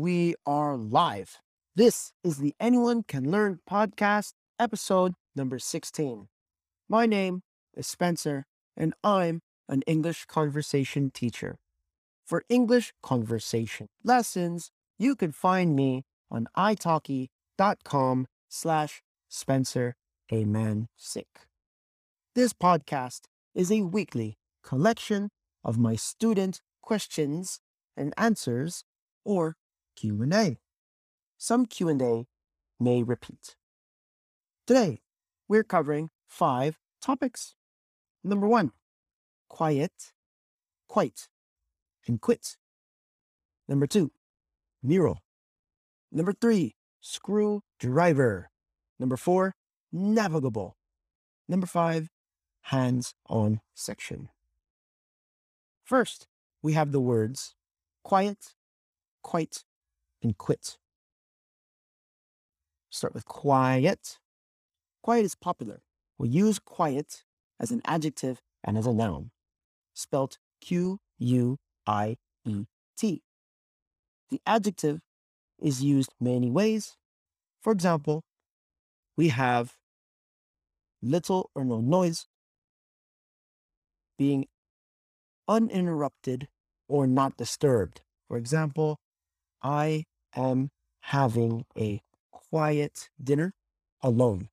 we are live. This is the Anyone Can Learn podcast, episode number 16. My name is Spencer, and I'm an English conversation teacher. For English conversation lessons, you can find me on italki.com slash Spencer Amansick. This podcast is a weekly collection of my student questions and answers or Q&A. Some Q&A may repeat. Today, we're covering five topics. Number one, quiet, quite, and quit. Number two, mural. Number three, screwdriver. Number four, navigable. Number five, hands on section. First, we have the words quiet, quite, and quit. Start with quiet. Quiet is popular. We use quiet as an adjective and as a noun, spelt Q U I E T. The adjective is used many ways. For example, we have little or no noise, being uninterrupted or not disturbed. For example, I am having a quiet dinner alone.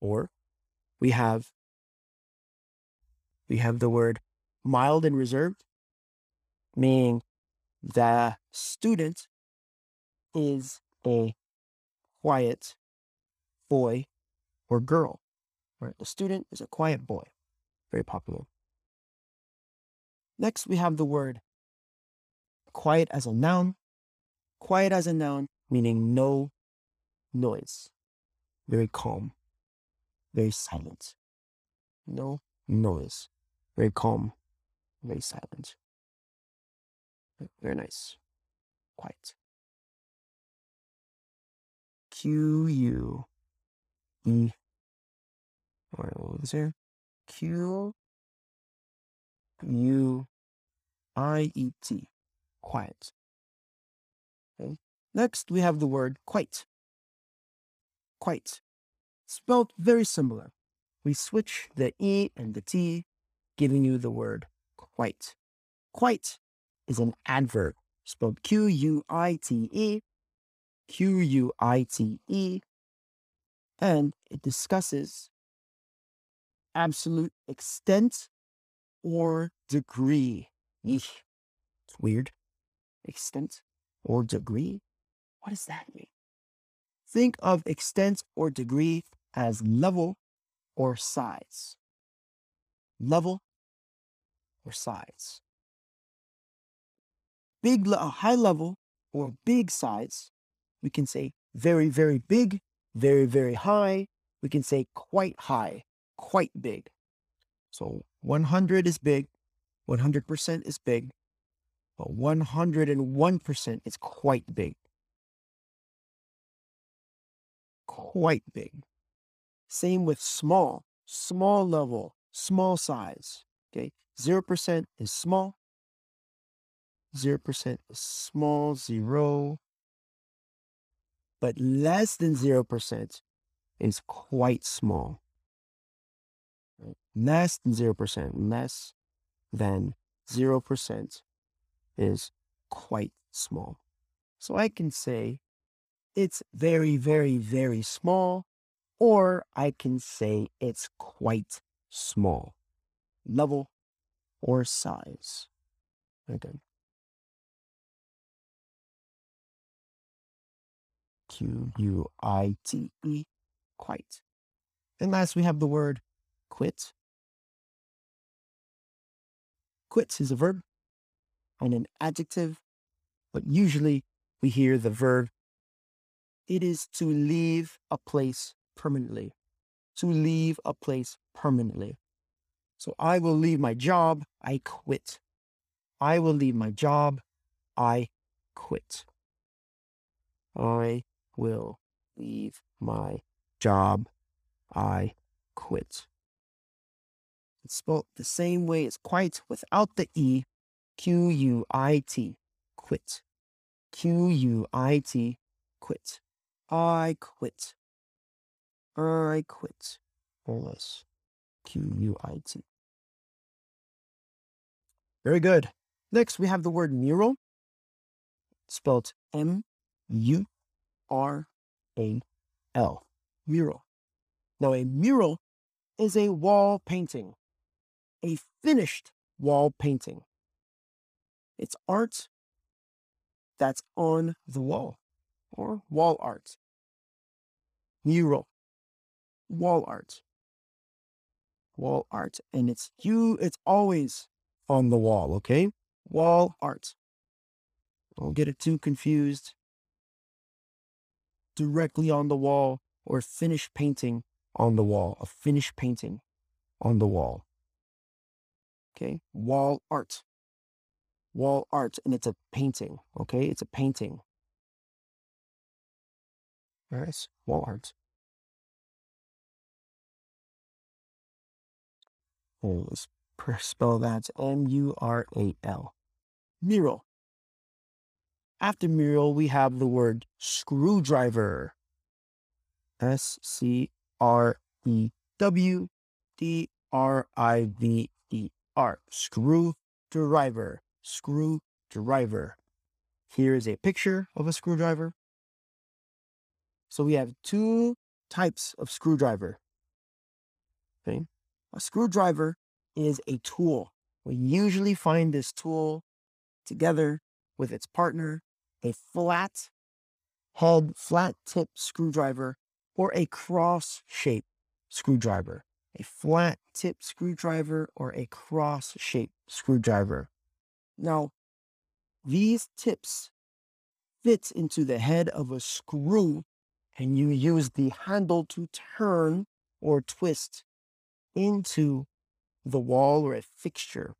Or we have we have the word mild and reserved, meaning the student is a quiet boy or girl. Right? The student is a quiet boy. Very popular. Next, we have the word quiet as a noun. Quiet as a noun, meaning no noise. Very calm. Very silent. No noise. Very calm. Very silent. Very nice. Quiet. Q U E. All right, what was there? Q U I E T. Quiet. Okay. Next, we have the word quite. Quite. Spelled very similar. We switch the E and the T, giving you the word quite. Quite is an adverb, spelled Q U I T E, Q U I T E, and it discusses absolute extent or degree. Eesh. It's weird. Extent or degree? What does that mean? Think of extent or degree as level or size. Level or size. Big, a uh, high level or big size, we can say very, very big, very, very high. We can say quite high, quite big. So 100 is big, 100% is big, but 101% is quite big. Quite big. Same with small, small level, small size. Okay, 0% is small, 0% is small, zero, but less than 0% is quite small. Less than 0%, less than 0% is quite small. So I can say it's very, very, very small, or I can say it's quite small. Level or size. Okay. Q U I T E, quite. And last, we have the word quit. Quit is a verb and an adjective, but usually we hear the verb. It is to leave a place permanently. To leave a place permanently. So I will leave my job, I quit. I will leave my job, I quit. I will leave my job. I quit. It's spelled the same way as quite without the E, Q U I T, quit. Q U I T, quit. I quit. I quit. Or less. Q U I T. Very good. Next, we have the word mural, spelled M U R A L. Mural. Now, a mural is a wall painting, a finished wall painting. It's art that's on the wall or wall art. Mural, wall art, wall art. And it's you, it's always on the wall, okay? Wall art. Don't get it too confused. Directly on the wall or finished painting on the wall, a finished painting on the wall. Okay, wall art. Wall art, and it's a painting. Okay, it's a painting. Right, wall art. Oh, let's spell that M U R A L. Mural. After mural, we have the word screwdriver. S C R E W D R I V E R. Screw driver. Screw driver. Here is a picture of a screwdriver. So we have two types of screwdriver. Okay. A screwdriver is a tool. We usually find this tool together with its partner, a flat head, flat tip screwdriver or a cross shape screwdriver, a flat tip screwdriver or a cross shape screwdriver. Now, these tips fit into the head of a screw and you use the handle to turn or twist into the wall or a fixture.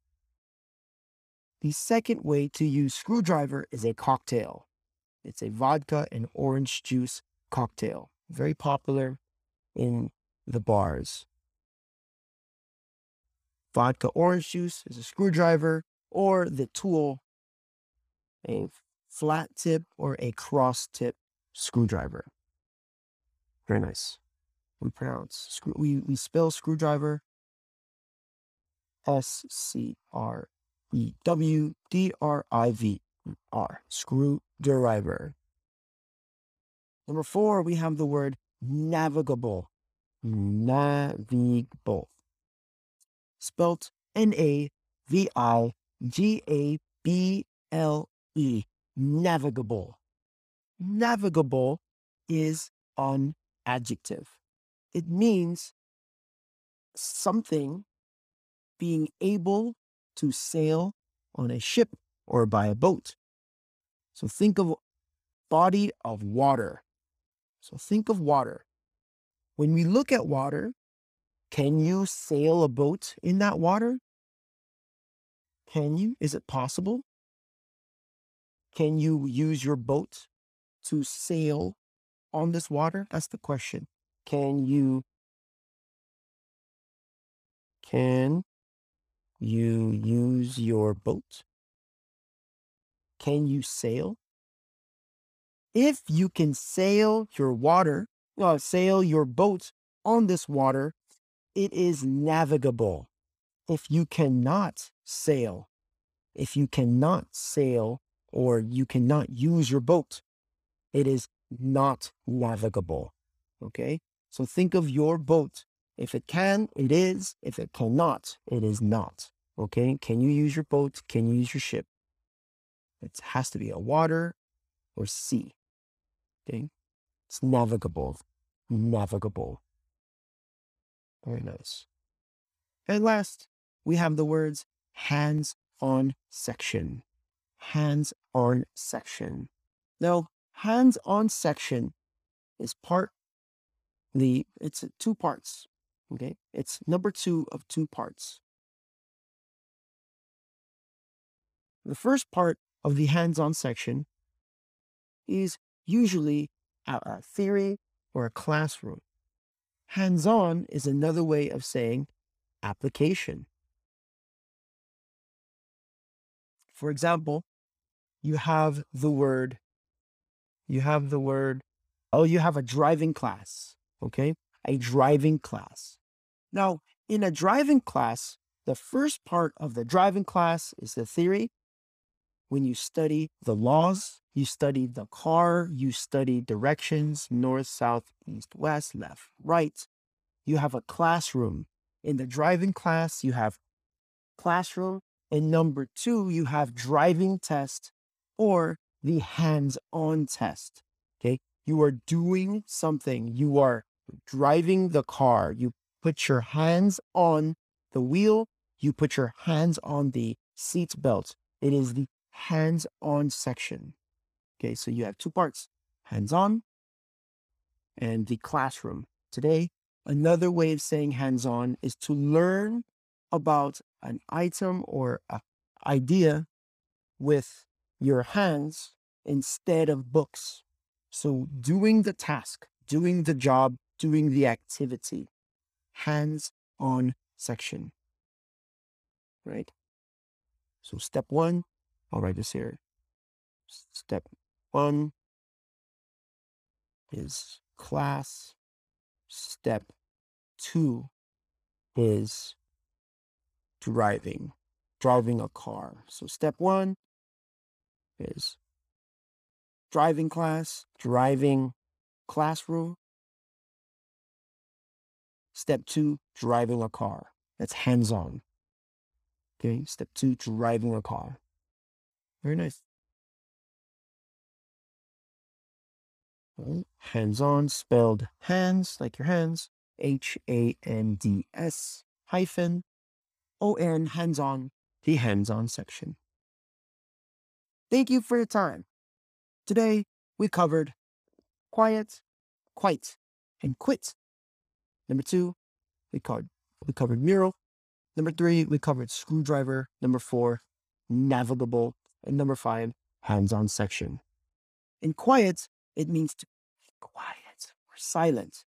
The second way to use screwdriver is a cocktail. It's a vodka and orange juice cocktail very popular in the bars. Vodka orange juice is a screwdriver or the tool, a flat tip or a cross tip screwdriver. Very nice. We pronounce screw, we, we spell screwdriver S C R E W D R I V R screwdriver. Number four, we have the word navigable. Navigable. Spelt N A V I G A B L E. Navigable. Navigable is an adjective. It means something being able to sail on a ship or by a boat. So think of body of water. So think of water. When we look at water, can you sail a boat in that water? Can you? Is it possible? Can you use your boat to sail on this water? That's the question. Can you can you use your boat? Can you sail? if you can sail your water, uh, sail your boat on this water, it is navigable. If you cannot sail, if you cannot sail or you cannot use your boat, it is not navigable. Okay? So think of your boat. If it can, it is. If it cannot, it is not. Okay? Can you use your boat? Can you use your ship? It has to be a water or sea. Okay. It's navigable. Navigable. Very nice. And last, we have the words hands on section. Hands on section. Now, hands on section is part the it's two parts. Okay. It's number two of two parts. The first part of the hands on section is usually a theory or a classroom. Hands on is another way of saying application. For example, you have the word, you have the word, oh, you have a driving class, okay? A driving class. Now, in a driving class, the first part of the driving class is the theory. When you study the laws, you study the car, you study directions, north, south, east, west, left, right. You have a classroom. In the driving class, you have classroom. And number two, you have driving test or the hands-on test. Okay. You are doing something. You are driving the car. You put your hands on the wheel. You put your hands on the seat belt. It is the hands-on section. Okay, so you have two parts, hands-on and the classroom. Today, another way of saying hands-on is to learn about an item or an idea with your hands instead of books. So doing the task, doing the job, doing the activity, hands-on section, right? So step one, I'll write this here. Step one is class. Step two is driving, driving a car. So step one is driving class, driving classroom. Step two, driving a car. That's hands on. Okay, step two, driving a car. Very nice. Hands on, spelled hands, like your hands, H A N D S hyphen Oh, o N, hands on, the hands on section. Thank you for your time. Today, we covered quiet, quite, and quit. Number two, we covered, we covered mural. Number three, we covered screwdriver. Number four, navigable. And number five, hands-on section. In quiet, it means to be quiet or silent.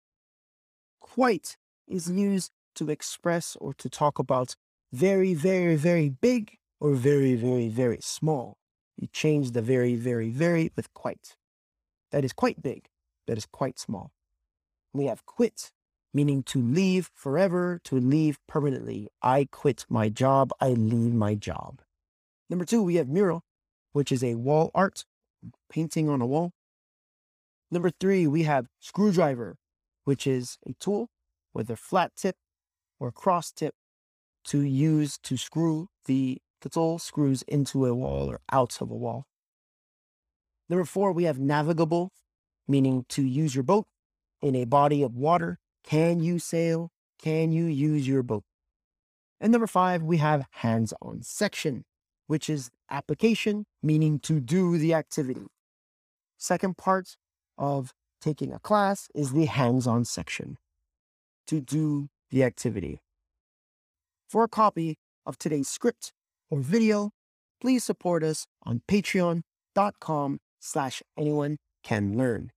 Quite is used to express or to talk about very, very, very big or very, very, very small. You change the very, very, very with quite. That is quite big. That is quite small. We have quit, meaning to leave forever, to leave permanently. I quit my job. I leave my job. Number two, we have mural, which is a wall art, painting on a wall. Number three, we have screwdriver, which is a tool with a flat tip or cross tip to use to screw the, tool screws into a wall or out of a wall. Number four, we have navigable, meaning to use your boat in a body of water. Can you sail? Can you use your boat? And number five, we have hands-on section, which is application, meaning to do the activity. Second part of taking a class is the hands-on section, to do the activity. For a copy of today's script or video, please support us on patreon.com slash anyone can learn.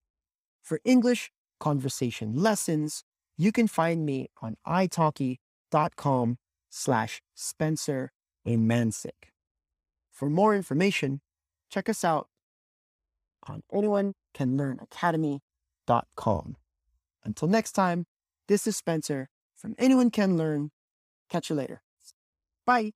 For English conversation lessons, you can find me on italki.com slash Spencer Mansick. For more information, check us out on anyonecanlearnacademy.com. Until next time, this is Spencer from Anyone Can Learn. Catch you later. Bye.